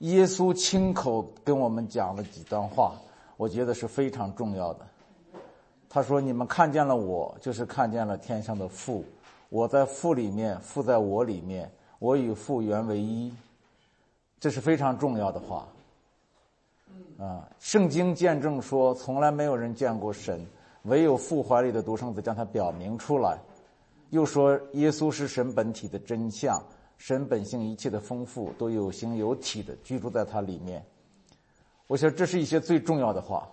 耶稣亲口跟我们讲了几段话，我觉得是非常重要的。他说：“你们看见了我，就是看见了天上的父。我在父里面，父在我里面，我与父原为一。”这是非常重要的话。啊，圣经见证说，从来没有人见过神，唯有父怀里的独生子将他表明出来。又说，耶稣是神本体的真相，神本性一切的丰富都有形有体的居住在它里面。我想，这是一些最重要的话。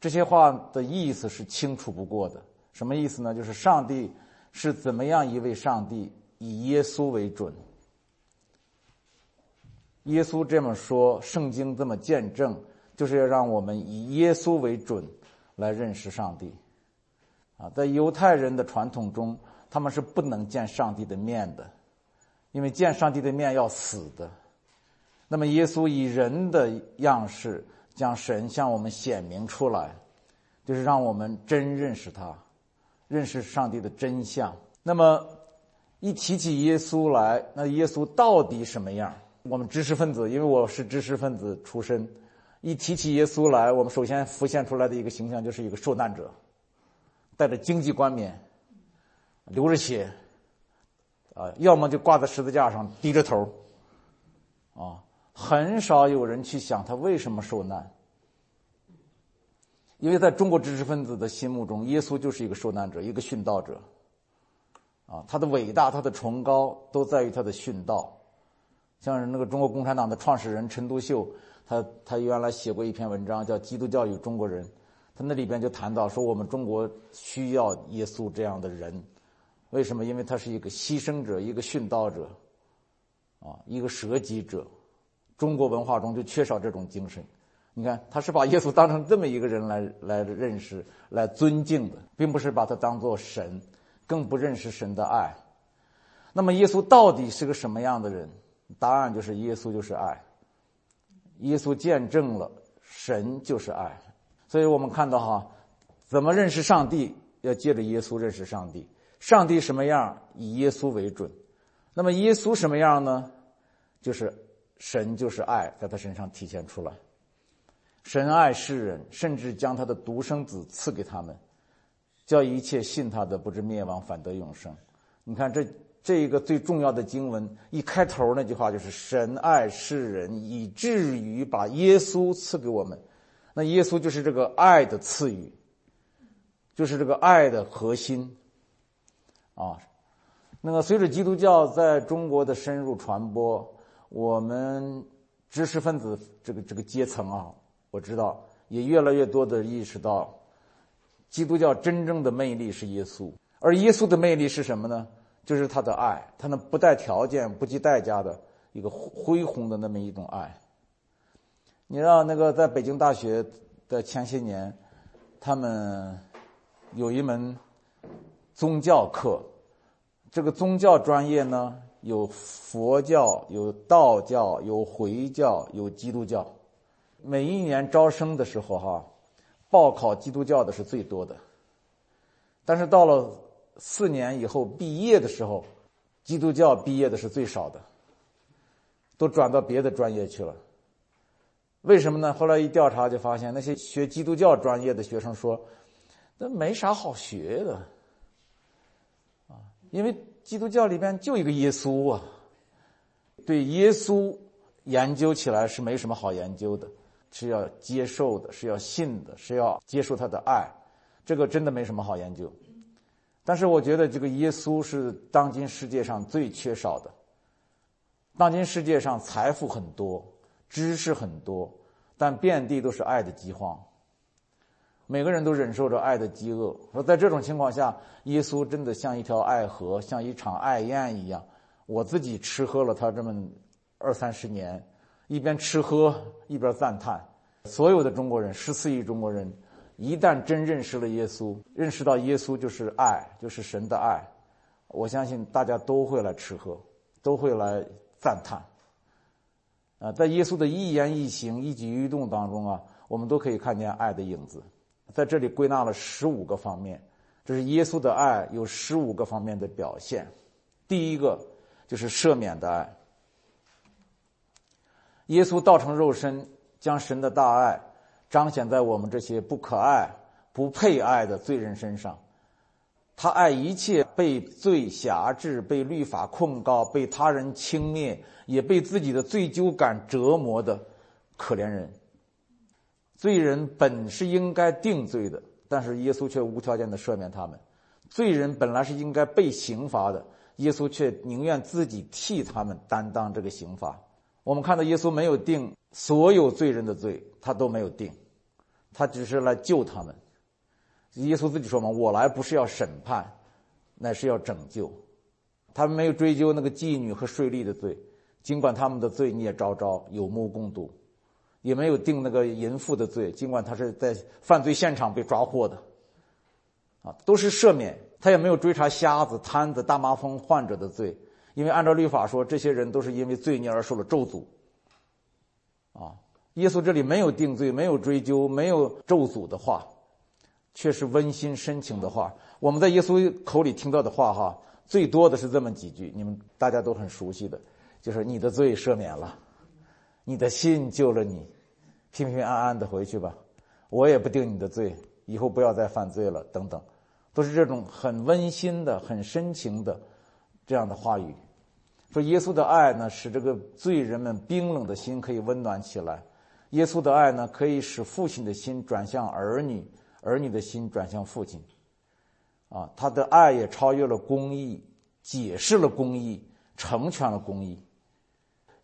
这些话的意思是清楚不过的。什么意思呢？就是上帝是怎么样一位上帝，以耶稣为准。耶稣这么说，圣经这么见证，就是要让我们以耶稣为准来认识上帝。啊，在犹太人的传统中，他们是不能见上帝的面的，因为见上帝的面要死的。那么，耶稣以人的样式将神向我们显明出来，就是让我们真认识他，认识上帝的真相。那么，一提起耶稣来，那耶稣到底什么样？我们知识分子，因为我是知识分子出身，一提起耶稣来，我们首先浮现出来的一个形象就是一个受难者，戴着荆棘冠冕，流着血，啊，要么就挂在十字架上低着头，啊，很少有人去想他为什么受难，因为在中国知识分子的心目中，耶稣就是一个受难者，一个殉道者，啊，他的伟大，他的崇高，都在于他的殉道。像是那个中国共产党的创始人陈独秀，他他原来写过一篇文章叫《基督教与中国人》，他那里边就谈到说我们中国需要耶稣这样的人，为什么？因为他是一个牺牲者，一个殉道者，啊，一个舍己者。中国文化中就缺少这种精神。你看，他是把耶稣当成这么一个人来来认识、来尊敬的，并不是把他当做神，更不认识神的爱。那么，耶稣到底是个什么样的人？答案就是耶稣就是爱，耶稣见证了神就是爱，所以我们看到哈，怎么认识上帝，要借着耶稣认识上帝。上帝什么样，以耶稣为准。那么耶稣什么样呢？就是神就是爱，在他身上体现出来。神爱世人，甚至将他的独生子赐给他们，叫一切信他的不知灭亡，反得永生。你看这。这一个最重要的经文一开头那句话就是“神爱世人，以至于把耶稣赐给我们”，那耶稣就是这个爱的赐予，就是这个爱的核心，啊，那个随着基督教在中国的深入传播，我们知识分子这个这个阶层啊，我知道也越来越多的意识到，基督教真正的魅力是耶稣，而耶稣的魅力是什么呢？就是他的爱，他那不带条件、不计代价的一个恢宏的那么一种爱。你让那个在北京大学的前些年，他们有一门宗教课，这个宗教专业呢有佛教、有道教、有回教、有基督教。每一年招生的时候，哈，报考基督教的是最多的，但是到了。四年以后毕业的时候，基督教毕业的是最少的，都转到别的专业去了。为什么呢？后来一调查就发现，那些学基督教专业的学生说，那没啥好学的，因为基督教里边就一个耶稣啊，对耶稣研究起来是没什么好研究的，是要接受的，是要信的，是要接受他的爱，这个真的没什么好研究。但是我觉得这个耶稣是当今世界上最缺少的。当今世界上财富很多，知识很多，但遍地都是爱的饥荒。每个人都忍受着爱的饥饿。说在这种情况下，耶稣真的像一条爱河，像一场爱宴一样。我自己吃喝了他这么二三十年，一边吃喝一边赞叹。所有的中国人，十四亿中国人。一旦真认识了耶稣，认识到耶稣就是爱，就是神的爱，我相信大家都会来吃喝，都会来赞叹。啊，在耶稣的一言一行、一举一动当中啊，我们都可以看见爱的影子。在这里归纳了十五个方面，这是耶稣的爱有十五个方面的表现。第一个就是赦免的爱。耶稣道成肉身，将神的大爱彰显在我们这些不可爱、不配爱的罪人身上。他爱一切被罪辖制、被律法控告、被他人轻蔑，也被自己的罪疚感折磨的可怜人。罪人本是应该定罪的，但是耶稣却无条件的赦免他们。罪人本来是应该被刑罚的，耶稣却宁愿自己替他们担当这个刑罚。我们看到耶稣没有定所有罪人的罪，他都没有定，他只是来救他们。耶稣自己说嘛：“我来不是要审判，乃是要拯救。”他们没有追究那个妓女和税吏的罪，尽管他们的罪孽昭昭，有目共睹；也没有定那个淫妇的罪，尽管他是在犯罪现场被抓获的。啊，都是赦免。他也没有追查瞎子、瘫子、大麻风患者的罪，因为按照律法说，这些人都是因为罪孽而受了咒诅。啊，耶稣这里没有定罪，没有追究，没有咒诅的话。却是温馨深情的话。我们在耶稣口里听到的话，哈，最多的是这么几句，你们大家都很熟悉的，就是你的罪赦免了，你的信救了你，平平安安的回去吧，我也不定你的罪，以后不要再犯罪了，等等，都是这种很温馨的、很深情的这样的话语。说耶稣的爱呢，使这个罪人们冰冷的心可以温暖起来；耶稣的爱呢，可以使父亲的心转向儿女。儿女的心转向父亲，啊，他的爱也超越了公义，解释了公义，成全了公义。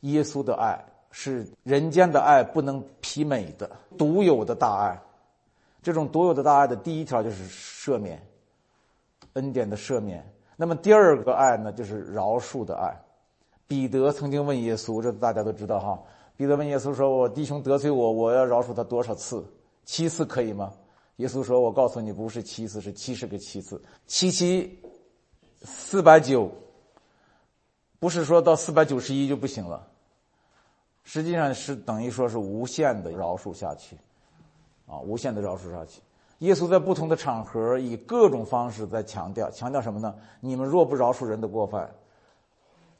耶稣的爱是人间的爱不能媲美的独有的大爱。这种独有的大爱的第一条就是赦免，恩典的赦免。那么第二个爱呢，就是饶恕的爱。彼得曾经问耶稣，这大家都知道哈。彼得问耶稣说：“我弟兄得罪我，我要饶恕他多少次？七次可以吗？”耶稣说：“我告诉你，不是七次，是七十个七次，七七四百九，不是说到四百九十一就不行了。实际上是等于说是无限的饶恕下去，啊，无限的饶恕下去。耶稣在不同的场合以各种方式在强调，强调什么呢？你们若不饶恕人的过犯，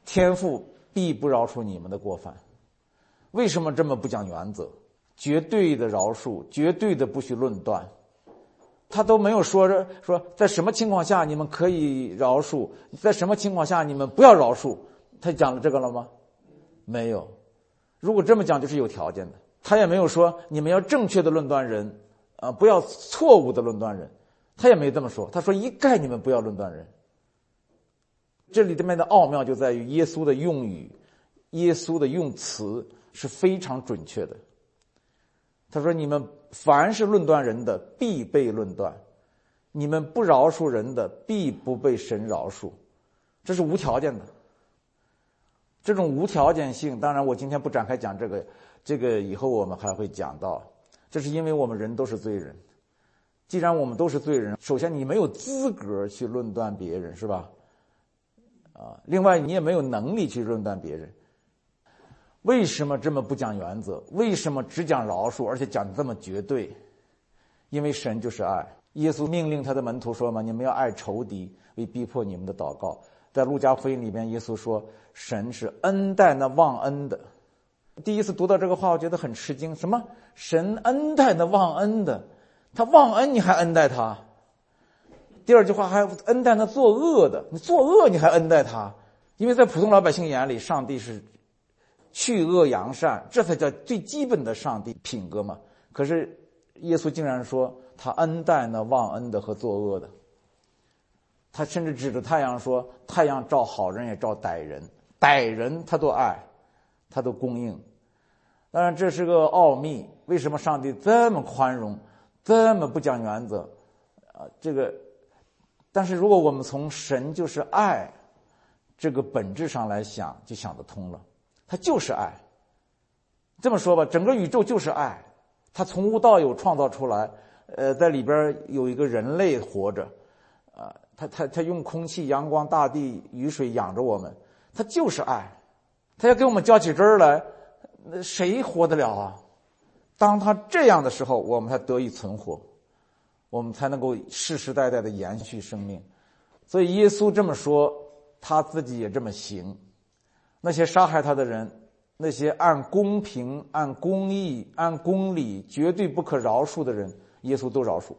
天父必不饶恕你们的过犯。为什么这么不讲原则？绝对的饶恕，绝对的不许论断。”他都没有说说说在什么情况下你们可以饶恕，在什么情况下你们不要饶恕，他讲了这个了吗？没有。如果这么讲，就是有条件的。他也没有说你们要正确的论断人，啊，不要错误的论断人，他也没这么说。他说一概你们不要论断人。这里面的奥妙就在于耶稣的用语，耶稣的用词是非常准确的。他说你们。凡是论断人的，必被论断；你们不饶恕人的，必不被神饶恕。这是无条件的。这种无条件性，当然我今天不展开讲这个，这个以后我们还会讲到。这是因为我们人都是罪人。既然我们都是罪人，首先你没有资格去论断别人，是吧？啊，另外你也没有能力去论断别人。为什么这么不讲原则？为什么只讲饶恕，而且讲的这么绝对？因为神就是爱。耶稣命令他的门徒说嘛：“你们要爱仇敌，为逼迫你们的祷告。”在路加福音里边，耶稣说：“神是恩待那忘恩的。”第一次读到这个话，我觉得很吃惊。什么？神恩待那忘恩的？他忘恩你还恩待他？第二句话还恩待那作恶的？你作恶你还恩待他？因为在普通老百姓眼里，上帝是。去恶扬善，这才叫最基本的上帝品格嘛。可是耶稣竟然说他恩待那忘恩的和作恶的。他甚至指着太阳说：“太阳照好人也照歹人，歹人他都爱，他都供应。”当然这是个奥秘。为什么上帝这么宽容，这么不讲原则？啊，这个。但是如果我们从神就是爱这个本质上来想，就想得通了。他就是爱。这么说吧，整个宇宙就是爱，他从无到有创造出来，呃，在里边有一个人类活着，啊，他他他用空气、阳光、大地、雨水养着我们，他就是爱。他要给我们较起真儿来，那谁活得了啊？当他这样的时候，我们才得以存活，我们才能够世世代代的延续生命。所以耶稣这么说，他自己也这么行。那些杀害他的人，那些按公平、按公义、按公理绝对不可饶恕的人，耶稣都饶恕。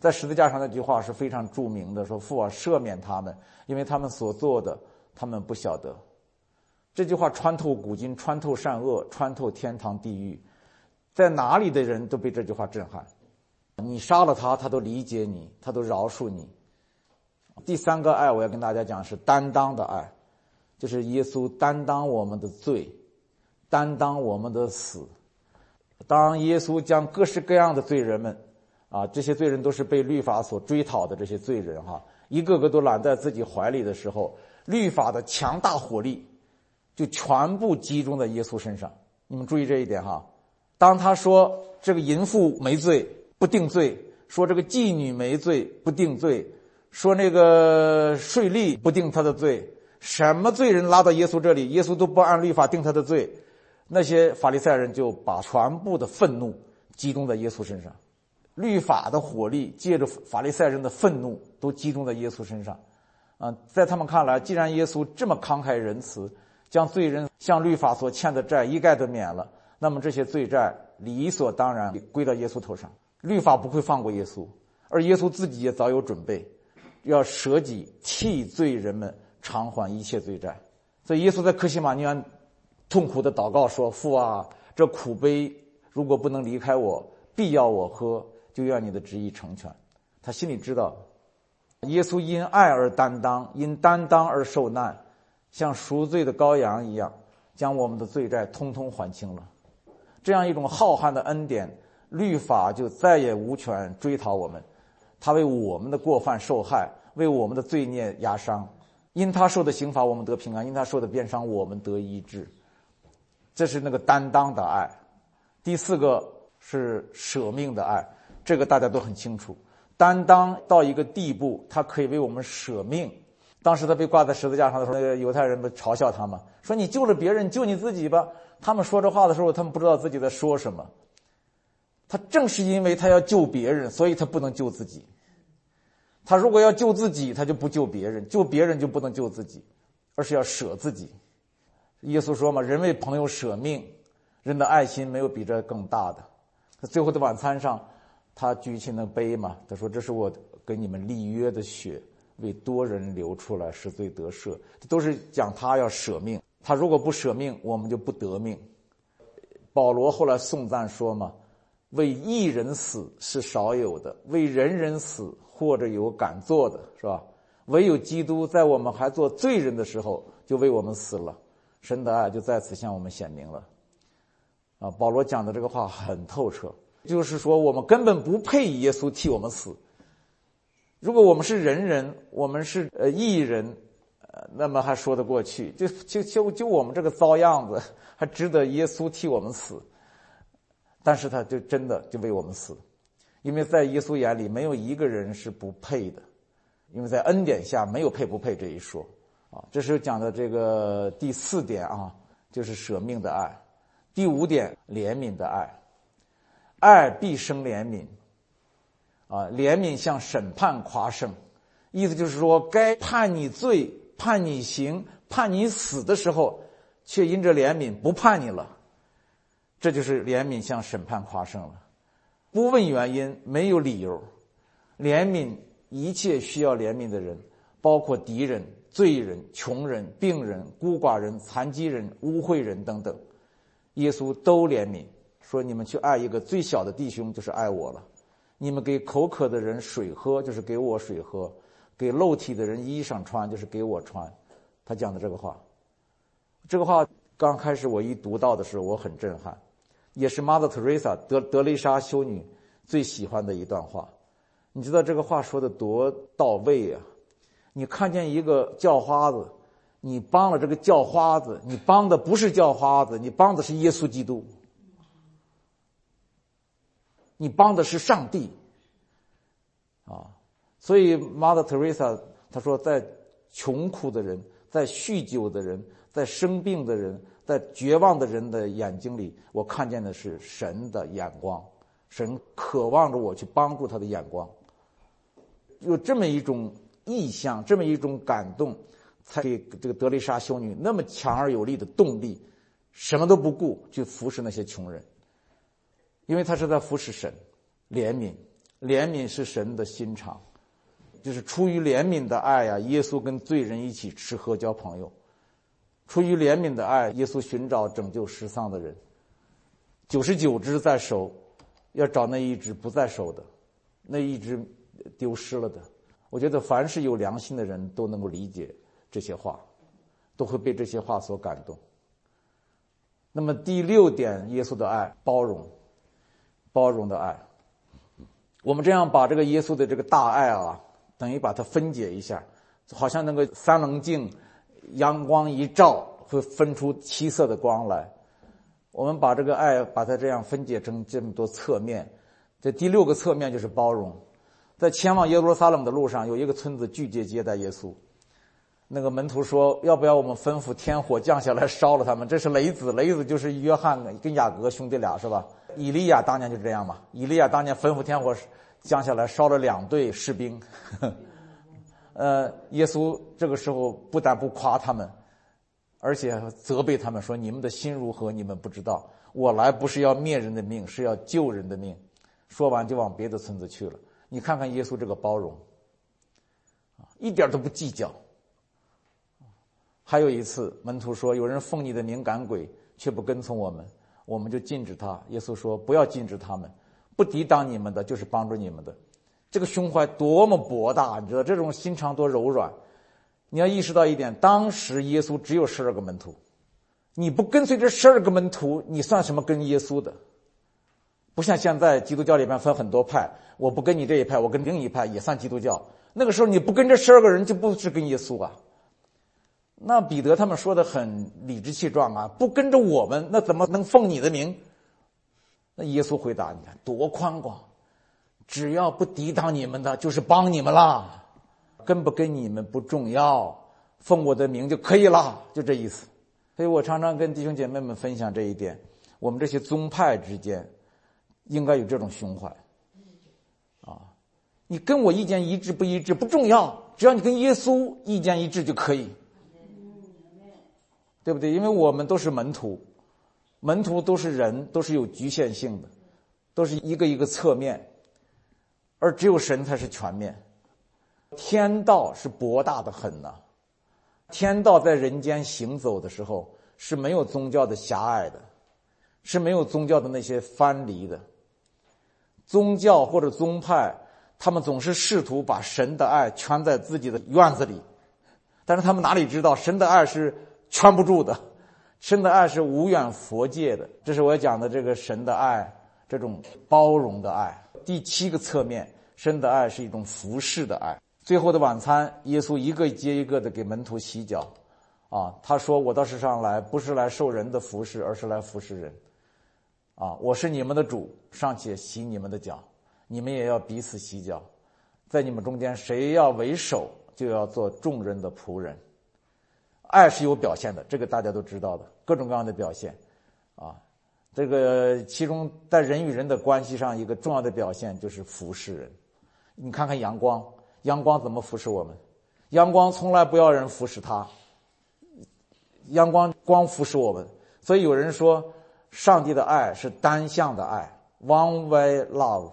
在十字架上那句话是非常著名的，说：“父啊，赦免他们，因为他们所做的，他们不晓得。”这句话穿透古今，穿透善恶，穿透天堂地狱，在哪里的人都被这句话震撼。你杀了他，他都理解你，他都饶恕你。第三个爱，我要跟大家讲是担当的爱，就是耶稣担当我们的罪，担当我们的死。当耶稣将各式各样的罪人们。啊，这些罪人都是被律法所追讨的，这些罪人哈，一个个都揽在自己怀里的时候，律法的强大火力就全部集中在耶稣身上。你们注意这一点哈。当他说这个淫妇没罪不定罪，说这个妓女没罪不定罪，说那个税吏不定他的罪，什么罪人拉到耶稣这里，耶稣都不按律法定他的罪，那些法利赛人就把全部的愤怒集中在耶稣身上。律法的火力借着法利赛人的愤怒都集中在耶稣身上，啊，在他们看来，既然耶稣这么慷慨仁慈，将罪人向律法所欠的债一概都免了，那么这些罪债理所当然归到耶稣头上。律法不会放过耶稣，而耶稣自己也早有准备，要舍己替罪人们偿还一切罪债。所以耶稣在克西马尼安痛苦的祷告说：“父啊，这苦杯如果不能离开我，必要我喝。”就愿你的旨意成全。他心里知道，耶稣因爱而担当，因担当而受难，像赎罪的羔羊一样，将我们的罪债通通还清了。这样一种浩瀚的恩典，律法就再也无权追讨我们。他为我们的过犯受害，为我们的罪孽压伤。因他受的刑罚，我们得平安；因他受的鞭伤，我们得医治。这是那个担当的爱。第四个是舍命的爱。这个大家都很清楚，担当到一个地步，他可以为我们舍命。当时他被挂在十字架上的时候，那个犹太人不嘲笑他吗，说你救了别人，救你自己吧。他们说这话的时候，他们不知道自己在说什么。他正是因为他要救别人，所以他不能救自己。他如果要救自己，他就不救别人；救别人就不能救自己，而是要舍自己。耶稣说嘛：“人为朋友舍命，人的爱心没有比这更大的。”在最后的晚餐上。他举起那杯嘛，他说：“这是我跟你们立约的血，为多人流出来，是罪得赦。”都是讲他要舍命。他如果不舍命，我们就不得命。保罗后来颂赞说嘛：“为一人死是少有的，为人人死或者有敢做的，是吧？唯有基督在我们还做罪人的时候就为我们死了，神的爱就在此向我们显明了。”啊，保罗讲的这个话很透彻。就是说，我们根本不配耶稣替我们死。如果我们是人人，我们是呃异人，呃，那么还说得过去。就就就就我们这个糟样子，还值得耶稣替我们死？但是他就真的就为我们死，因为在耶稣眼里，没有一个人是不配的，因为在恩典下没有配不配这一说。啊，这是讲的这个第四点啊，就是舍命的爱。第五点，怜悯的爱。爱必生怜悯，啊，怜悯像审判夸胜，意思就是说，该判你罪、判你刑、判你死的时候，却因着怜悯不判你了，这就是怜悯像审判夸胜了，不问原因，没有理由，怜悯一切需要怜悯的人，包括敌人、罪人、穷人、病人、孤寡人、残疾人、污秽人等等，耶稣都怜悯。说你们去爱一个最小的弟兄，就是爱我了。你们给口渴的人水喝，就是给我水喝；给露体的人衣裳穿，就是给我穿。他讲的这个话，这个话刚开始我一读到的时候，我很震撼，也是 Mother Teresa 德德雷莎修女最喜欢的一段话。你知道这个话说的多到位啊！你看见一个叫花子，你帮了这个叫花子，你帮的不是叫花子，你帮的是耶稣基督。你帮的是上帝，啊，所以 Mother Teresa 她说，在穷苦的人、在酗酒的人、在生病的人、在绝望的人的眼睛里，我看见的是神的眼光，神渴望着我去帮助他的眼光。有这么一种意向，这么一种感动，才给这个德丽莎修女那么强而有力的动力，什么都不顾去服侍那些穷人，因为他是在服侍神，怜悯，怜悯是神的心肠，就是出于怜悯的爱呀。耶稣跟罪人一起吃喝交朋友，出于怜悯的爱，耶稣寻找拯救失丧的人，九十九只在手，要找那一只不在手的，那一只丢失了的。我觉得凡是有良心的人都能够理解这些话，都会被这些话所感动。那么第六点，耶稣的爱，包容，包容的爱。我们这样把这个耶稣的这个大爱啊，等于把它分解一下，好像那个三棱镜，阳光一照会分出七色的光来。我们把这个爱，把它这样分解成这么多侧面，这第六个侧面就是包容。在前往耶路撒冷的路上，有一个村子拒绝接待耶稣。那个门徒说：“要不要我们吩咐天火降下来烧了他们？”这是雷子，雷子就是约翰跟雅各兄弟俩是吧？以利亚当年就这样嘛。以利亚当年吩咐天火降下来烧了两队士兵。呃，耶稣这个时候不但不夸他们，而且责备他们说：“你们的心如何？你们不知道。我来不是要灭人的命，是要救人的命。”说完就往别的村子去了。你看看耶稣这个包容，一点都不计较。还有一次，门徒说有人奉你的名赶鬼，却不跟从我们，我们就禁止他。耶稣说不要禁止他们，不抵挡你们的，就是帮助你们的。这个胸怀多么博大，你知道这种心肠多柔软。你要意识到一点，当时耶稣只有十二个门徒，你不跟随这十二个门徒，你算什么跟耶稣的？不像现在基督教里边分很多派，我不跟你这一派，我跟另一派也算基督教。那个时候你不跟这十二个人就不是跟耶稣啊。那彼得他们说的很理直气壮啊，不跟着我们，那怎么能奉你的名？那耶稣回答：你看多宽广，只要不抵挡你们的，就是帮你们啦。跟不跟你们不重要，奉我的名就可以了，就这意思。所以我常常跟弟兄姐妹们分享这一点，我们这些宗派之间。应该有这种胸怀，啊，你跟我意见一致不一致不重要，只要你跟耶稣意见一致就可以，对不对？因为我们都是门徒，门徒都是人，都是有局限性的，都是一个一个侧面，而只有神才是全面。天道是博大的很呐，天道在人间行走的时候是没有宗教的狭隘的，是没有宗教的那些藩篱的。宗教或者宗派，他们总是试图把神的爱圈在自己的院子里，但是他们哪里知道神的爱是圈不住的，神的爱是无远佛界的。这是我讲的这个神的爱，这种包容的爱。第七个侧面，神的爱是一种服侍的爱。最后的晚餐，耶稣一个接一个的给门徒洗脚，啊，他说：“我到世上来，不是来受人的服侍，而是来服侍人。”啊，我是你们的主，尚且洗你们的脚，你们也要彼此洗脚。在你们中间，谁要为首，就要做众人的仆人。爱是有表现的，这个大家都知道的，各种各样的表现。啊，这个其中在人与人的关系上，一个重要的表现就是服侍人。你看看阳光，阳光怎么服侍我们？阳光从来不要人服侍他，阳光光服侍我们。所以有人说。上帝的爱是单向的爱，one way love。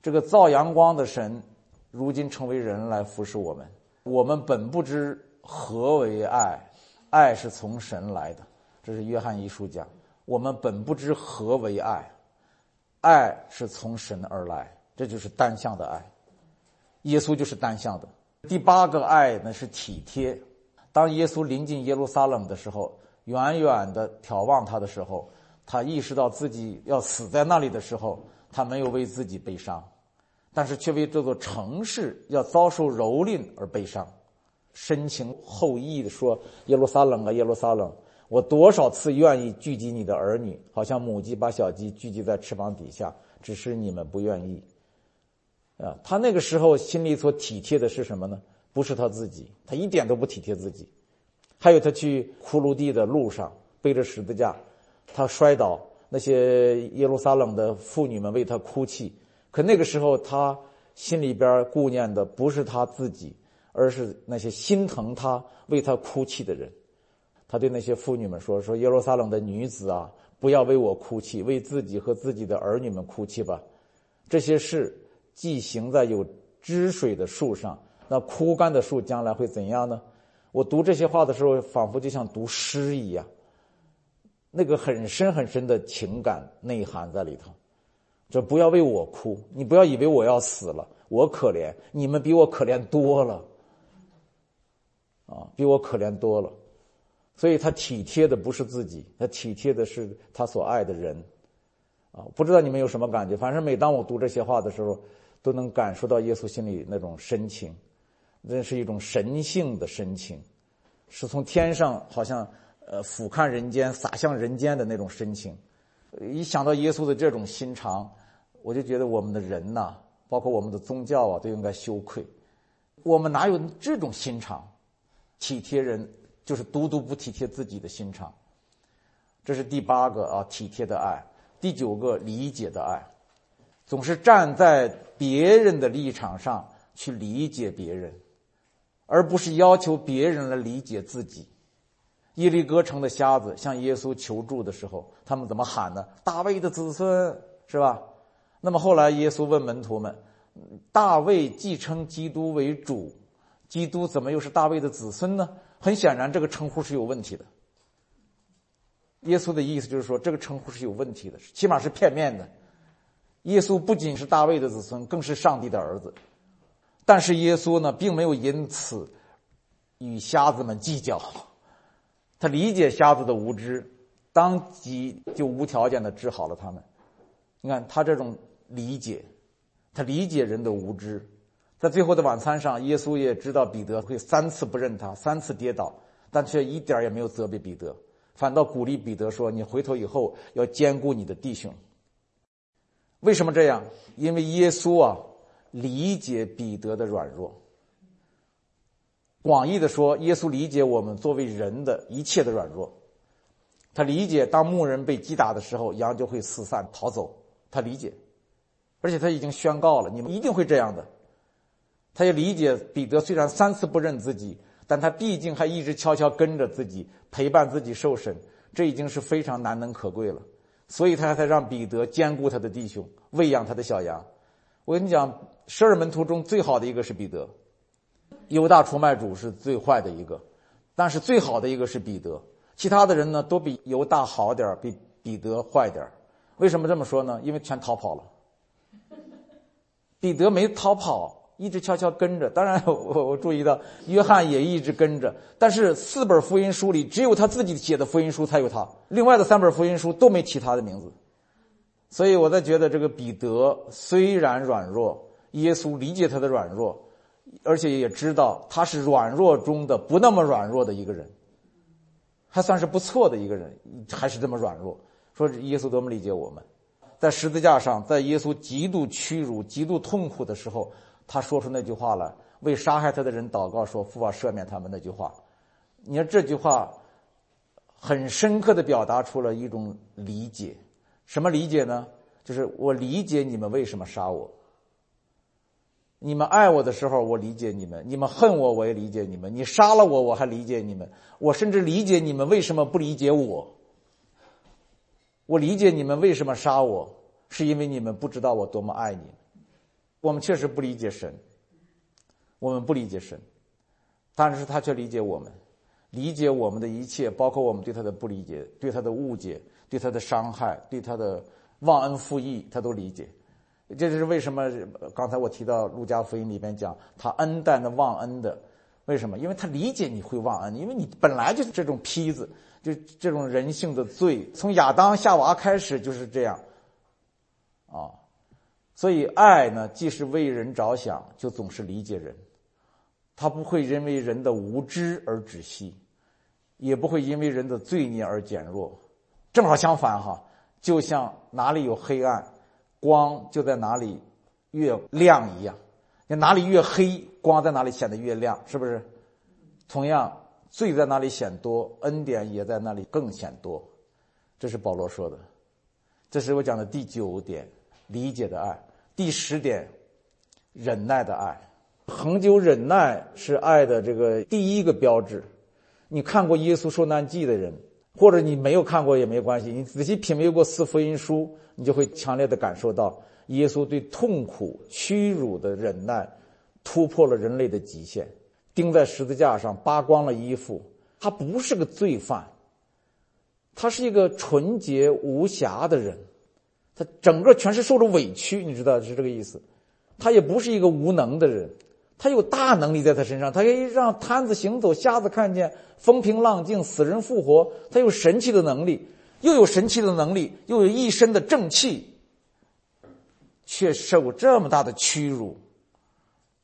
这个造阳光的神，如今成为人来服侍我们。我们本不知何为爱，爱是从神来的。这是约翰一书讲。我们本不知何为爱，爱是从神而来。这就是单向的爱。耶稣就是单向的。第八个爱呢是体贴。当耶稣临近耶路撒冷的时候。远远的眺望他的时候，他意识到自己要死在那里的时候，他没有为自己悲伤，但是却为这座城市要遭受蹂躏而悲伤，深情厚谊的说：“耶路撒冷啊，耶路撒冷，我多少次愿意聚集你的儿女，好像母鸡把小鸡聚集在翅膀底下，只是你们不愿意。”啊，他那个时候心里所体贴的是什么呢？不是他自己，他一点都不体贴自己。还有他去骷髅地的路上背着十字架，他摔倒，那些耶路撒冷的妇女们为他哭泣。可那个时候他心里边顾念的不是他自己，而是那些心疼他、为他哭泣的人。他对那些妇女们说：“说耶路撒冷的女子啊，不要为我哭泣，为自己和自己的儿女们哭泣吧。这些事既行在有汁水的树上，那枯干的树将来会怎样呢？”我读这些话的时候，仿佛就像读诗一样，那个很深很深的情感内涵在里头。这不要为我哭，你不要以为我要死了，我可怜，你们比我可怜多了，啊，比我可怜多了。所以他体贴的不是自己，他体贴的是他所爱的人，啊，不知道你们有什么感觉？反正每当我读这些话的时候，都能感受到耶稣心里那种深情，那是一种神性的深情，是从天上好像呃俯瞰人间、洒向人间的那种深情。一想到耶稣的这种心肠，我就觉得我们的人呐，包括我们的宗教啊，都应该羞愧。我们哪有这种心肠，体贴人？就是独独不体贴自己的心肠，这是第八个啊，体贴的爱。第九个，理解的爱，总是站在别人的立场上去理解别人，而不是要求别人来理解自己。耶利哥城的瞎子向耶稣求助的时候，他们怎么喊呢？大卫的子孙是吧？那么后来耶稣问门徒们：“大卫继承基督为主，基督怎么又是大卫的子孙呢？”很显然，这个称呼是有问题的。耶稣的意思就是说，这个称呼是有问题的，起码是片面的。耶稣不仅是大卫的子孙，更是上帝的儿子。但是耶稣呢，并没有因此与瞎子们计较，他理解瞎子的无知，当即就无条件的治好了他们。你看他这种理解，他理解人的无知。在最后的晚餐上，耶稣也知道彼得会三次不认他，三次跌倒，但却一点也没有责备彼得，反倒鼓励彼得说：“你回头以后要兼顾你的弟兄。”为什么这样？因为耶稣啊，理解彼得的软弱。广义的说，耶稣理解我们作为人的一切的软弱，他理解当牧人被击打的时候，羊就会四散逃走，他理解，而且他已经宣告了：你们一定会这样的。他也理解彼得虽然三次不认自己，但他毕竟还一直悄悄跟着自己，陪伴自己受审，这已经是非常难能可贵了。所以他才让彼得兼顾他的弟兄，喂养他的小羊。我跟你讲，十二门徒中最好的一个是彼得，犹大出卖主是最坏的一个，但是最好的一个是彼得。其他的人呢，都比犹大好点比彼得坏点为什么这么说呢？因为全逃跑了。彼得没逃跑。一直悄悄跟着，当然 我我注意到约翰也一直跟着，但是四本福音书里只有他自己写的福音书才有他，另外的三本福音书都没提他的名字，所以我在觉得这个彼得虽然软弱，耶稣理解他的软弱，而且也知道他是软弱中的不那么软弱的一个人，还算是不错的一个人，还是这么软弱，说耶稣多么理解我们，在十字架上，在耶稣极度屈辱、极度痛苦的时候。他说出那句话来，为杀害他的人祷告，说父啊赦免他们那句话。你看这句话，很深刻的表达出了一种理解。什么理解呢？就是我理解你们为什么杀我。你们爱我的时候，我理解你们；你们恨我，我也理解你们。你杀了我，我还理解你们。我甚至理解你们为什么不理解我。我理解你们为什么杀我，是因为你们不知道我多么爱你。我们确实不理解神，我们不理解神，但是他却理解我们，理解我们的一切，包括我们对他的不理解、对他的误解、对他的伤害、对他的忘恩负义，他都理解。这就是为什么刚才我提到《路加福音》里边讲他恩待那忘恩的，为什么？因为他理解你会忘恩，因为你本来就是这种坯子，就这种人性的罪，从亚当夏娃开始就是这样，啊。所以，爱呢，既是为人着想，就总是理解人。他不会因为人的无知而止息，也不会因为人的罪孽而减弱。正好相反，哈，就像哪里有黑暗，光就在哪里越亮一样。你哪里越黑，光在哪里显得越亮，是不是？同样，罪在哪里显多，恩典也在那里更显多。这是保罗说的。这是我讲的第九点。理解的爱，第十点，忍耐的爱，恒久忍耐是爱的这个第一个标志。你看过《耶稣受难记》的人，或者你没有看过也没关系，你仔细品味过四福音书，你就会强烈的感受到耶稣对痛苦、屈辱的忍耐，突破了人类的极限。钉在十字架上，扒光了衣服，他不是个罪犯，他是一个纯洁无瑕的人，他整个全是受着委屈，你知道是这个意思。他也不是一个无能的人，他有大能力在他身上，他可以让瘫子行走，瞎子看见，风平浪静，死人复活，他有神奇的能力，又有神奇的能力，又有一身的正气，却受这么大的屈辱。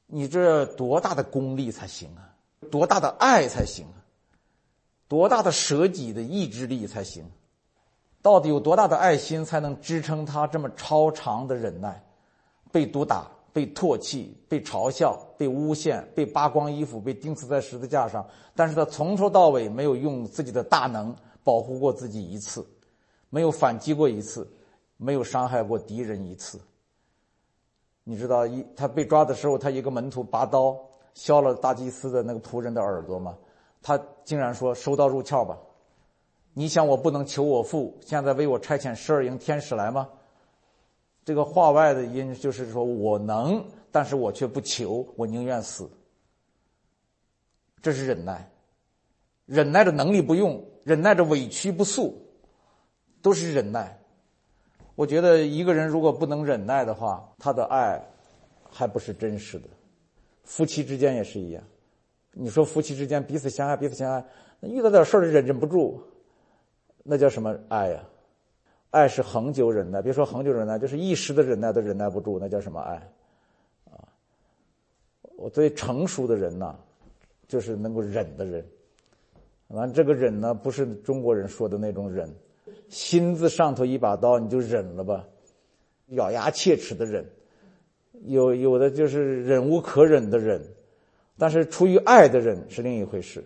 你这多大的功力才行啊？多大的爱才行啊？多大的舍己的意志力才行？到底有多大的爱心才能支撑他这么超长的忍耐？被毒打、被唾弃、被嘲笑、被诬陷、被扒光衣服、被钉死在十字架上，但是他从头到尾没有用自己的大能保护过自己一次，没有反击过一次，没有伤害过敌人一次。你知道一他被抓的时候，他一个门徒拔刀削了大祭司的那个仆人的耳朵吗？他竟然说：“收刀入鞘吧！”你想我不能求我父现在为我差遣十二营天使来吗？这个话外的音就是说我能，但是我却不求，我宁愿死。这是忍耐，忍耐的能力不用，忍耐着委屈不诉，都是忍耐。我觉得一个人如果不能忍耐的话，他的爱还不是真实的。夫妻之间也是一样。你说夫妻之间彼此相爱，彼此相爱，那遇到点事儿忍忍不住，那叫什么爱呀？爱是恒久忍耐，别说恒久忍耐，就是一时的忍耐都忍耐不住，那叫什么爱？啊，我最成熟的人呐，就是能够忍的人。完，这个忍呢，不是中国人说的那种忍。心字上头一把刀，你就忍了吧，咬牙切齿的忍。有有的就是忍无可忍的忍，但是出于爱的忍是另一回事。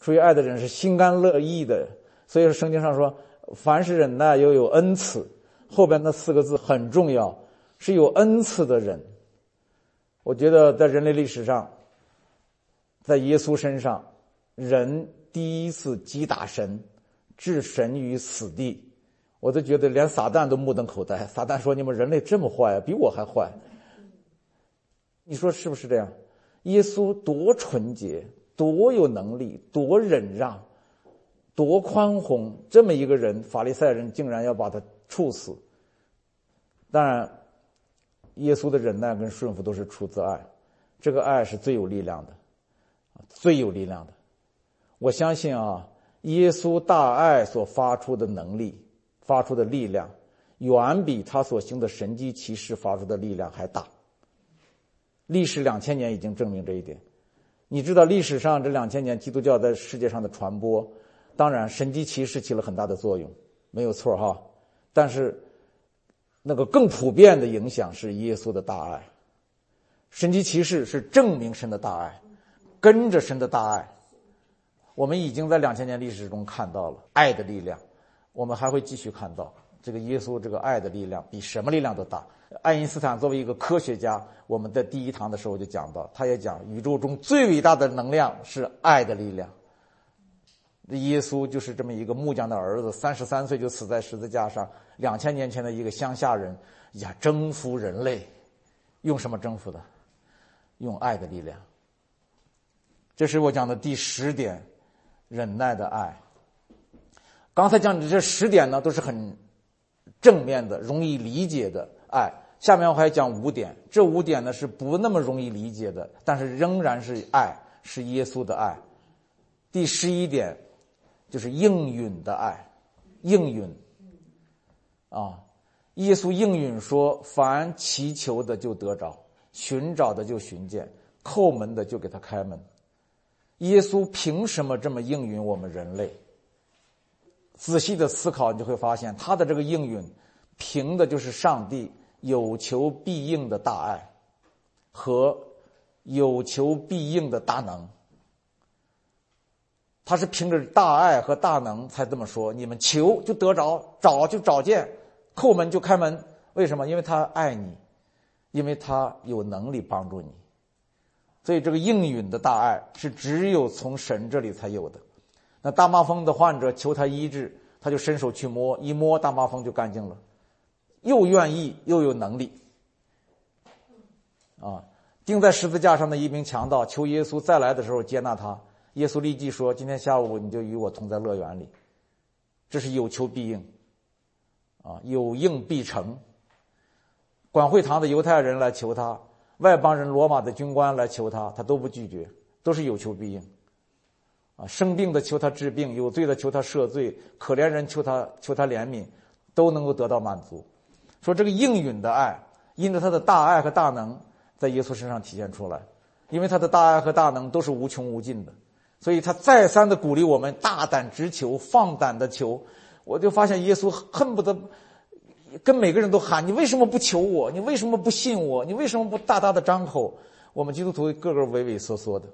出于爱的忍是心甘乐意的。所以说圣经上说，凡是忍耐又有恩赐，后边那四个字很重要，是有恩赐的人。我觉得在人类历史上，在耶稣身上，人第一次击打神。置神于死地，我都觉得连撒旦都目瞪口呆。撒旦说：“你们人类这么坏啊，比我还坏。”你说是不是这样？耶稣多纯洁，多有能力，多忍让，多宽宏，这么一个人，法利赛人竟然要把他处死。当然，耶稣的忍耐跟顺服都是出自爱，这个爱是最有力量的，最有力量的。我相信啊。耶稣大爱所发出的能力、发出的力量，远比他所行的神迹奇事发出的力量还大。历史两千年已经证明这一点。你知道历史上这两千年基督教在世界上的传播，当然神迹骑士起了很大的作用，没有错哈。但是，那个更普遍的影响是耶稣的大爱。神迹骑士是证明神的大爱，跟着神的大爱。我们已经在两千年历史中看到了爱的力量，我们还会继续看到这个耶稣这个爱的力量比什么力量都大。爱因斯坦作为一个科学家，我们在第一堂的时候就讲到，他也讲宇宙中最伟大的能量是爱的力量。耶稣就是这么一个木匠的儿子，三十三岁就死在十字架上，两千年前的一个乡下人呀，征服人类，用什么征服的？用爱的力量。这是我讲的第十点。忍耐的爱。刚才讲的这十点呢，都是很正面的、容易理解的爱。下面我还讲五点，这五点呢是不那么容易理解的，但是仍然是爱，是耶稣的爱。第十一点就是应允的爱，应允啊，耶稣应允说：“凡祈求的就得着，寻找的就寻见，叩门的就给他开门。”耶稣凭什么这么应允我们人类？仔细的思考，你就会发现，他的这个应允，凭的就是上帝有求必应的大爱，和有求必应的大能。他是凭着大爱和大能才这么说：你们求就得着，找就找见，叩门就开门。为什么？因为他爱你，因为他有能力帮助你。所以，这个应允的大爱是只有从神这里才有的，那大麻风的患者求他医治，他就伸手去摸，一摸大麻风就干净了，又愿意又有能力。啊，钉在十字架上的一名强盗求耶稣再来的时候接纳他，耶稣立即说：“今天下午你就与我同在乐园里。”这是有求必应，啊，有应必成。管会堂的犹太人来求他，外邦人罗马的军官来求他，他都不拒绝，都是有求必应。啊，生病的求他治病，有罪的求他赦罪，可怜人求他求他怜悯，都能够得到满足。说这个应允的爱，因着他的大爱和大能，在耶稣身上体现出来。因为他的大爱和大能都是无穷无尽的，所以他再三的鼓励我们大胆直求，放胆的求。我就发现耶稣恨不得跟每个人都喊：“你为什么不求我？你为什么不信我？你为什么不大大的张口？”我们基督徒个个畏畏缩缩的。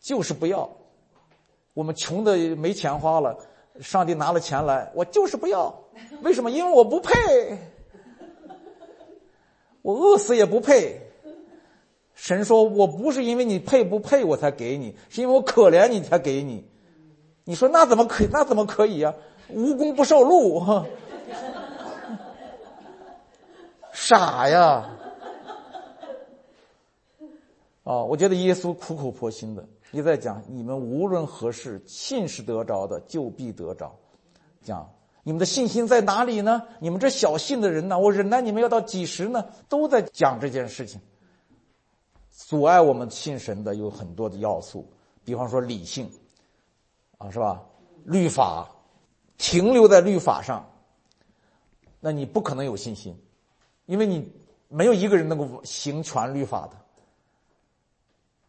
就是不要，我们穷的没钱花了，上帝拿了钱来，我就是不要。为什么？因为我不配，我饿死也不配。神说我不是因为你配不配我才给你，是因为我可怜你才给你。你说那怎么可那怎么可以呀？无功不受禄，傻呀！啊，我觉得耶稣苦口婆心的。你在讲，你们无论何事，信是得着的，就必得着。讲你们的信心在哪里呢？你们这小信的人呢？我忍耐你们要到几时呢？都在讲这件事情。阻碍我们信神的有很多的要素，比方说理性，啊，是吧？律法，停留在律法上，那你不可能有信心，因为你没有一个人能够行全律法的。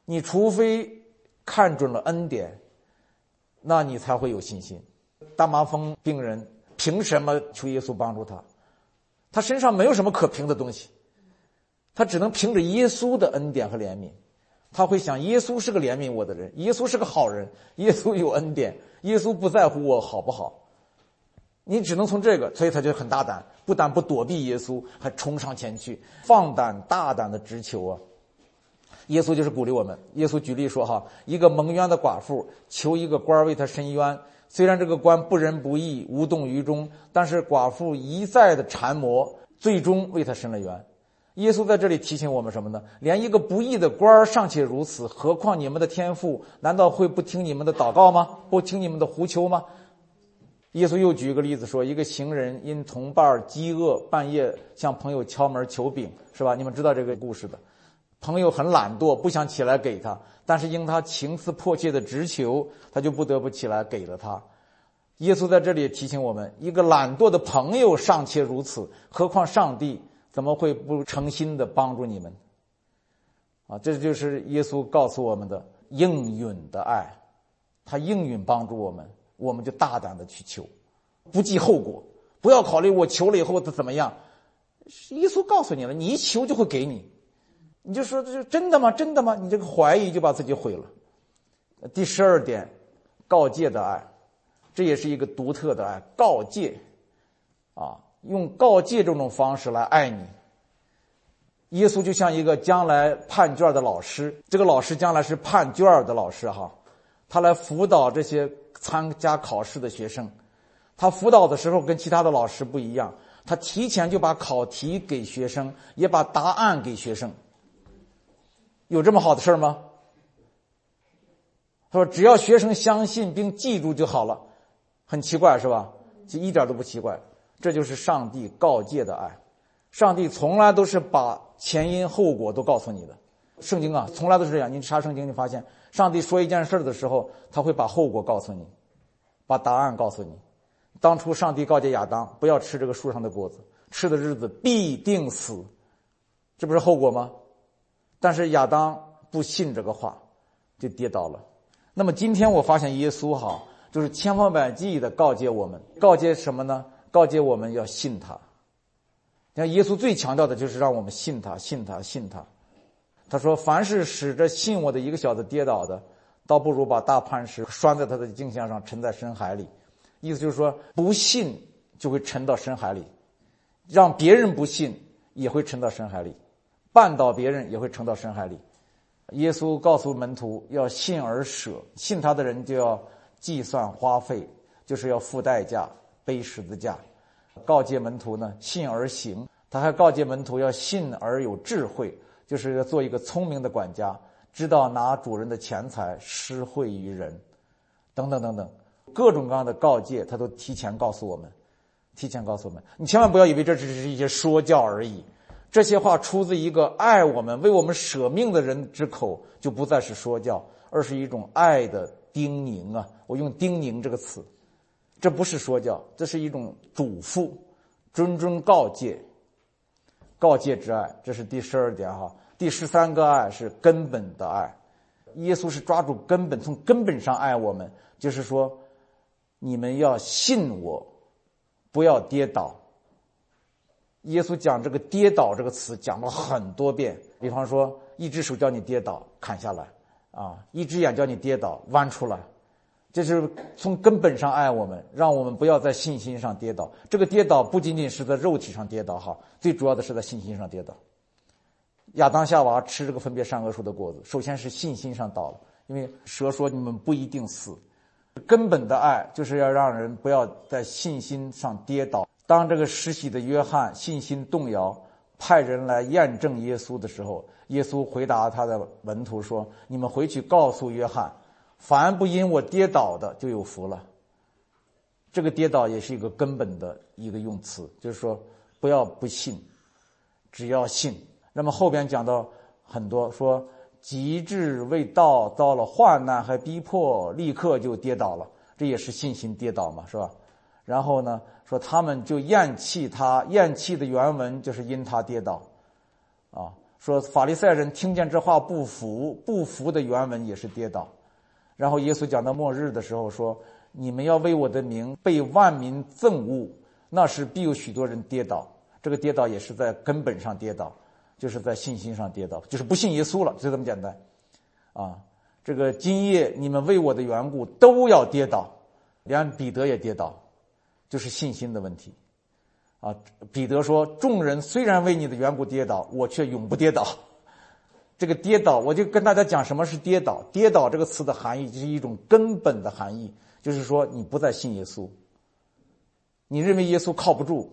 你除非。看准了恩典，那你才会有信心。大麻风病人凭什么求耶稣帮助他？他身上没有什么可凭的东西，他只能凭着耶稣的恩典和怜悯。他会想：耶稣是个怜悯我的人，耶稣是个好人，耶稣有恩典，耶稣不在乎我好不好。你只能从这个，所以他就很大胆，不但不躲避耶稣，还冲上前去，放胆大胆的直求啊！耶稣就是鼓励我们。耶稣举例说：“哈，一个蒙冤的寡妇求一个官为她伸冤，虽然这个官不仁不义、无动于衷，但是寡妇一再的缠磨，最终为她伸了冤。”耶稣在这里提醒我们什么呢？连一个不义的官儿尚且如此，何况你们的天父，难道会不听你们的祷告吗？不听你们的呼求吗？耶稣又举一个例子说：一个行人因同伴饥饿，半夜向朋友敲门求饼，是吧？你们知道这个故事的。朋友很懒惰，不想起来给他，但是因他情思迫切的直求，他就不得不起来给了他。耶稣在这里提醒我们：一个懒惰的朋友尚且如此，何况上帝怎么会不诚心的帮助你们？啊，这就是耶稣告诉我们的应允的爱，他应允帮助我们，我们就大胆的去求，不计后果，不要考虑我求了以后他怎么样。耶稣告诉你了，你一求就会给你。你就说这是真的吗？真的吗？你这个怀疑就把自己毁了。第十二点，告诫的爱，这也是一个独特的爱。告诫，啊，用告诫这种方式来爱你。耶稣就像一个将来判卷的老师，这个老师将来是判卷的老师哈，他来辅导这些参加考试的学生。他辅导的时候跟其他的老师不一样，他提前就把考题给学生，也把答案给学生。有这么好的事吗？他说：“只要学生相信并记住就好了。”很奇怪是吧？就一点都不奇怪。这就是上帝告诫的爱。上帝从来都是把前因后果都告诉你的。圣经啊，从来都是这样。你查圣经，你发现上帝说一件事的时候，他会把后果告诉你，把答案告诉你。当初上帝告诫亚当不要吃这个树上的果子，吃的日子必定死，这不是后果吗？但是亚当不信这个话，就跌倒了。那么今天我发现耶稣哈，就是千方百计的告诫我们，告诫什么呢？告诫我们要信他。你看耶稣最强调的就是让我们信他，信他，信他。他说：“凡是使着信我的一个小子跌倒的，倒不如把大磐石拴在他的颈项上，沉在深海里。”意思就是说，不信就会沉到深海里，让别人不信也会沉到深海里。绊倒别人也会沉到深海里，耶稣告诉门徒要信而舍，信他的人就要计算花费，就是要付代价，背十字架。告诫门徒呢，信而行。他还告诫门徒要信而有智慧，就是要做一个聪明的管家，知道拿主人的钱财施惠于人，等等等等，各种各样的告诫，他都提前告诉我们，提前告诉我们。你千万不要以为这只是一些说教而已，这些话出自一个爱我们、为我们舍命的人之口，就不再是说教，而是一种爱的叮咛啊！我用“叮咛”这个词，这不是说教，这是一种嘱咐、谆谆告诫。告诫之爱，这是第十二点哈。第十三个爱是根本的爱，耶稣是抓住根本，从根本上爱我们，就是说，你们要信我，不要跌倒。耶稣讲这个“跌倒”这个词讲了很多遍，比方说，一只手叫你跌倒，砍下来；啊，一只眼叫你跌倒，弯出来。这是从根本上爱我们，让我们不要在信心上跌倒。这个跌倒不仅仅是在肉体上跌倒，哈，最主要的是在信心上跌倒。亚当夏娃吃这个分别善恶树的果子，首先是信心上倒了，因为蛇说你们不一定死。根本的爱就是要让人不要在信心上跌倒。当这个实习的约翰信心动摇，派人来验证耶稣的时候，耶稣回答他的门徒说：“你们回去告诉约翰。”凡不因我跌倒的，就有福了。这个跌倒也是一个根本的一个用词，就是说不要不信，只要信。那么后边讲到很多，说极致未到，遭了患难和逼迫，立刻就跌倒了，这也是信心跌倒嘛，是吧？然后呢，说他们就厌弃他，厌弃的原文就是因他跌倒，啊，说法利赛人听见这话不服，不服的原文也是跌倒。然后耶稣讲到末日的时候说：“你们要为我的名被万民憎恶，那是必有许多人跌倒。这个跌倒也是在根本上跌倒，就是在信心上跌倒，就是不信耶稣了，就这么简单。啊，这个今夜你们为我的缘故都要跌倒，连彼得也跌倒，就是信心的问题。啊，彼得说：众人虽然为你的缘故跌倒，我却永不跌倒。”这个跌倒，我就跟大家讲什么是跌倒。跌倒这个词的含义就是一种根本的含义，就是说你不再信耶稣，你认为耶稣靠不住，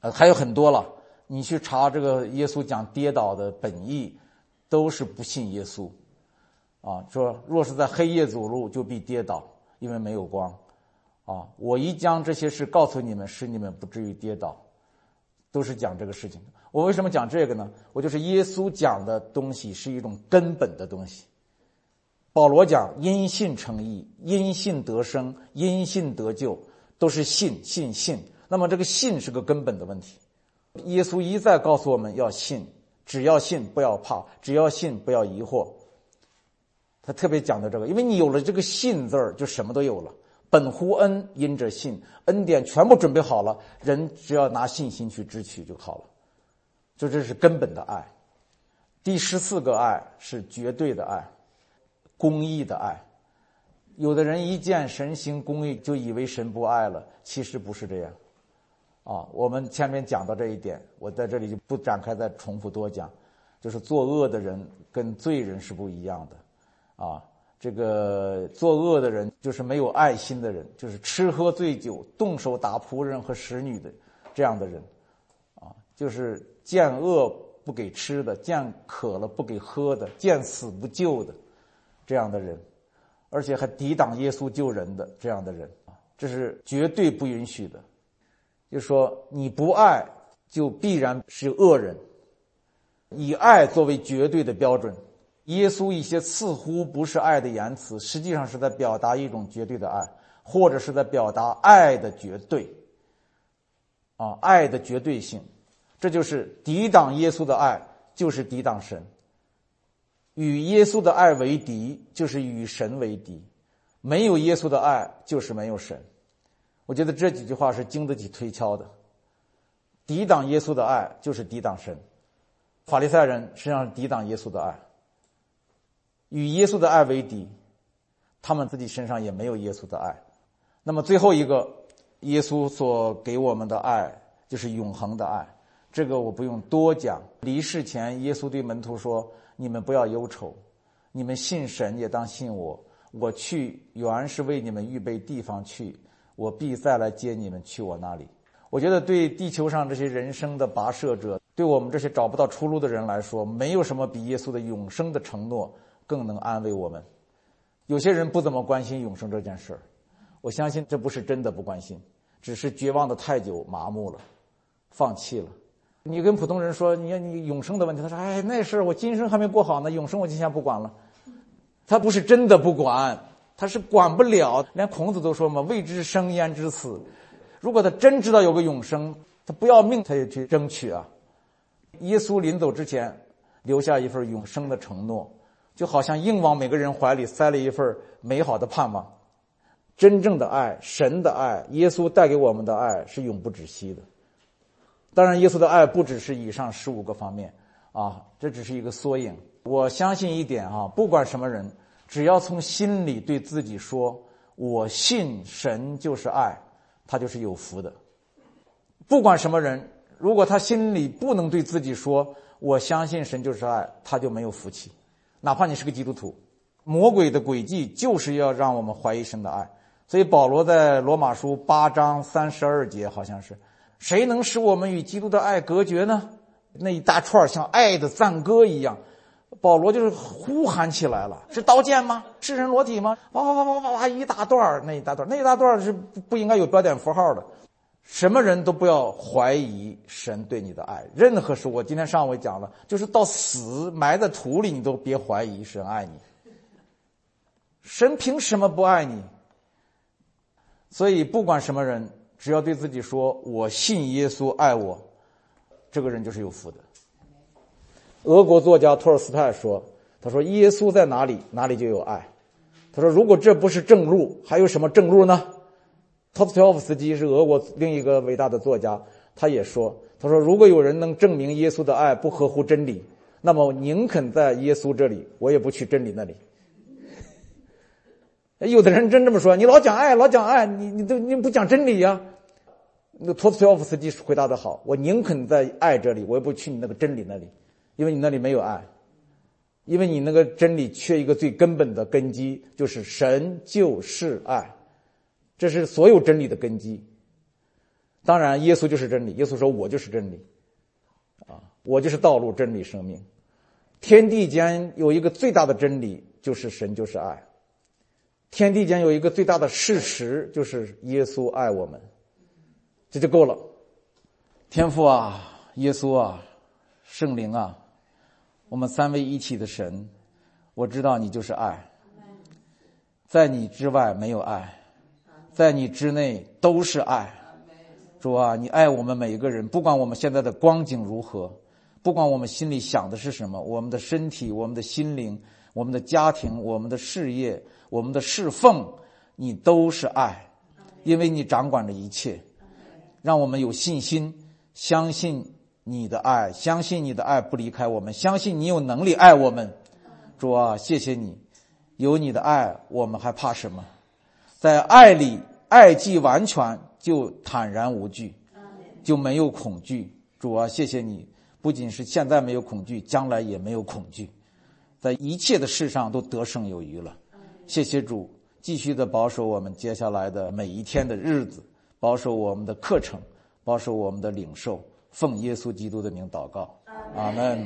呃，还有很多了。你去查这个耶稣讲跌倒的本意，都是不信耶稣，啊，说若是在黑夜走路，就必跌倒，因为没有光，啊，我一将这些事告诉你们，使你们不至于跌倒，都是讲这个事情。我为什么讲这个呢？我就是耶稣讲的东西是一种根本的东西。保罗讲因信称义，因信得生，因信得救，都是信信信。那么这个信是个根本的问题。耶稣一再告诉我们要信，只要信不要怕，只要信不要疑惑。他特别讲的这个，因为你有了这个信字儿，就什么都有了。本乎恩，因着信，恩典全部准备好了，人只要拿信心去支取就好了。就这是根本的爱，第十四个爱是绝对的爱，公义的爱。有的人一见神行公义，就以为神不爱了，其实不是这样。啊，我们前面讲到这一点，我在这里就不展开再重复多讲。就是作恶的人跟罪人是不一样的，啊，这个作恶的人就是没有爱心的人，就是吃喝醉酒、动手打仆人和使女的这样的人，啊，就是。见饿不给吃的，见渴了不给喝的，见死不救的，这样的人，而且还抵挡耶稣救人的这样的人啊，这是绝对不允许的。就说，你不爱，就必然是恶人。以爱作为绝对的标准，耶稣一些似乎不是爱的言辞，实际上是在表达一种绝对的爱，或者是在表达爱的绝对。啊，爱的绝对性。这就是抵挡耶稣的爱，就是抵挡神。与耶稣的爱为敌，就是与神为敌。没有耶稣的爱，就是没有神。我觉得这几句话是经得起推敲的。抵挡耶稣的爱，就是抵挡神。法利赛人实际上是抵挡耶稣的爱，与耶稣的爱为敌，他们自己身上也没有耶稣的爱。那么最后一个，耶稣所给我们的爱，就是永恒的爱。这个我不用多讲。离世前，耶稣对门徒说：“你们不要忧愁，你们信神也当信我。我去原是为你们预备地方去，我必再来接你们去我那里。”我觉得对地球上这些人生的跋涉者，对我们这些找不到出路的人来说，没有什么比耶稣的永生的承诺更能安慰我们。有些人不怎么关心永生这件事儿，我相信这不是真的不关心，只是绝望的太久，麻木了，放弃了。你跟普通人说，你要你永生的问题，他说：“哎，那事我今生还没过好呢，永生我就先不管了。”他不是真的不管，他是管不了。连孔子都说嘛：“未知生焉知死。”如果他真知道有个永生，他不要命他也去争取啊！耶稣临走之前留下一份永生的承诺，就好像硬往每个人怀里塞了一份美好的盼望。真正的爱，神的爱，耶稣带给我们的爱是永不止息的。当然，耶稣的爱不只是以上十五个方面啊，这只是一个缩影。我相信一点啊，不管什么人，只要从心里对自己说：“我信神就是爱。”他就是有福的。不管什么人，如果他心里不能对自己说“我相信神就是爱”，他就没有福气。哪怕你是个基督徒，魔鬼的诡计就是要让我们怀疑神的爱。所以保罗在罗马书八章三十二节，好像是谁能使我们与基督的爱隔绝呢？那一大串像爱的赞歌一样，保罗就是呼喊起来了：是刀剑吗？是人裸体吗？哇哇哇哇哇哇！一大段那一大段那一大段是不不应该有标点符号的。什么人都不要怀疑神对你的爱。任何事，我今天上午讲了，就是到死埋在土里，你都别怀疑神爱你。神凭什么不爱你？所以，不管什么人，只要对自己说“我信耶稣爱我”，这个人就是有福的。俄国作家托尔斯泰说：“他说耶稣在哪里，哪里就有爱。他说，如果这不是正路，还有什么正路呢？”托斯托夫斯基是俄国另一个伟大的作家，他也说：“他说，如果有人能证明耶稣的爱不合乎真理，那么宁肯在耶稣这里，我也不去真理那里。”有的人真这么说：“你老讲爱，老讲爱，你你都你不讲真理呀？”那托斯托夫斯基回答的好：“我宁肯在爱这里，我也不去你那个真理那里，因为你那里没有爱，因为你那个真理缺一个最根本的根基，就是神就是爱。”这是所有真理的根基。当然，耶稣就是真理。耶稣说：“我就是真理，啊，我就是道路、真理、生命。天地间有一个最大的真理，就是神就是爱。天地间有一个最大的事实，就是耶稣爱我们，这就够了。天父啊，耶稣啊，圣灵啊，我们三位一体的神，我知道你就是爱，在你之外没有爱。”在你之内都是爱，主啊，你爱我们每一个人，不管我们现在的光景如何，不管我们心里想的是什么，我们的身体、我们的心灵、我们的家庭、我们的事业、我们的侍奉，你都是爱，因为你掌管着一切，让我们有信心，相信你的爱，相信你的爱不离开我们，相信你有能力爱我们，主啊，谢谢你，有你的爱，我们还怕什么？在爱里，爱既完全，就坦然无惧，就没有恐惧。主啊，谢谢你，不仅是现在没有恐惧，将来也没有恐惧，在一切的事上都得胜有余了。谢谢主，继续的保守我们接下来的每一天的日子，保守我们的课程，保守我们的领受。奉耶稣基督的名祷告，阿门。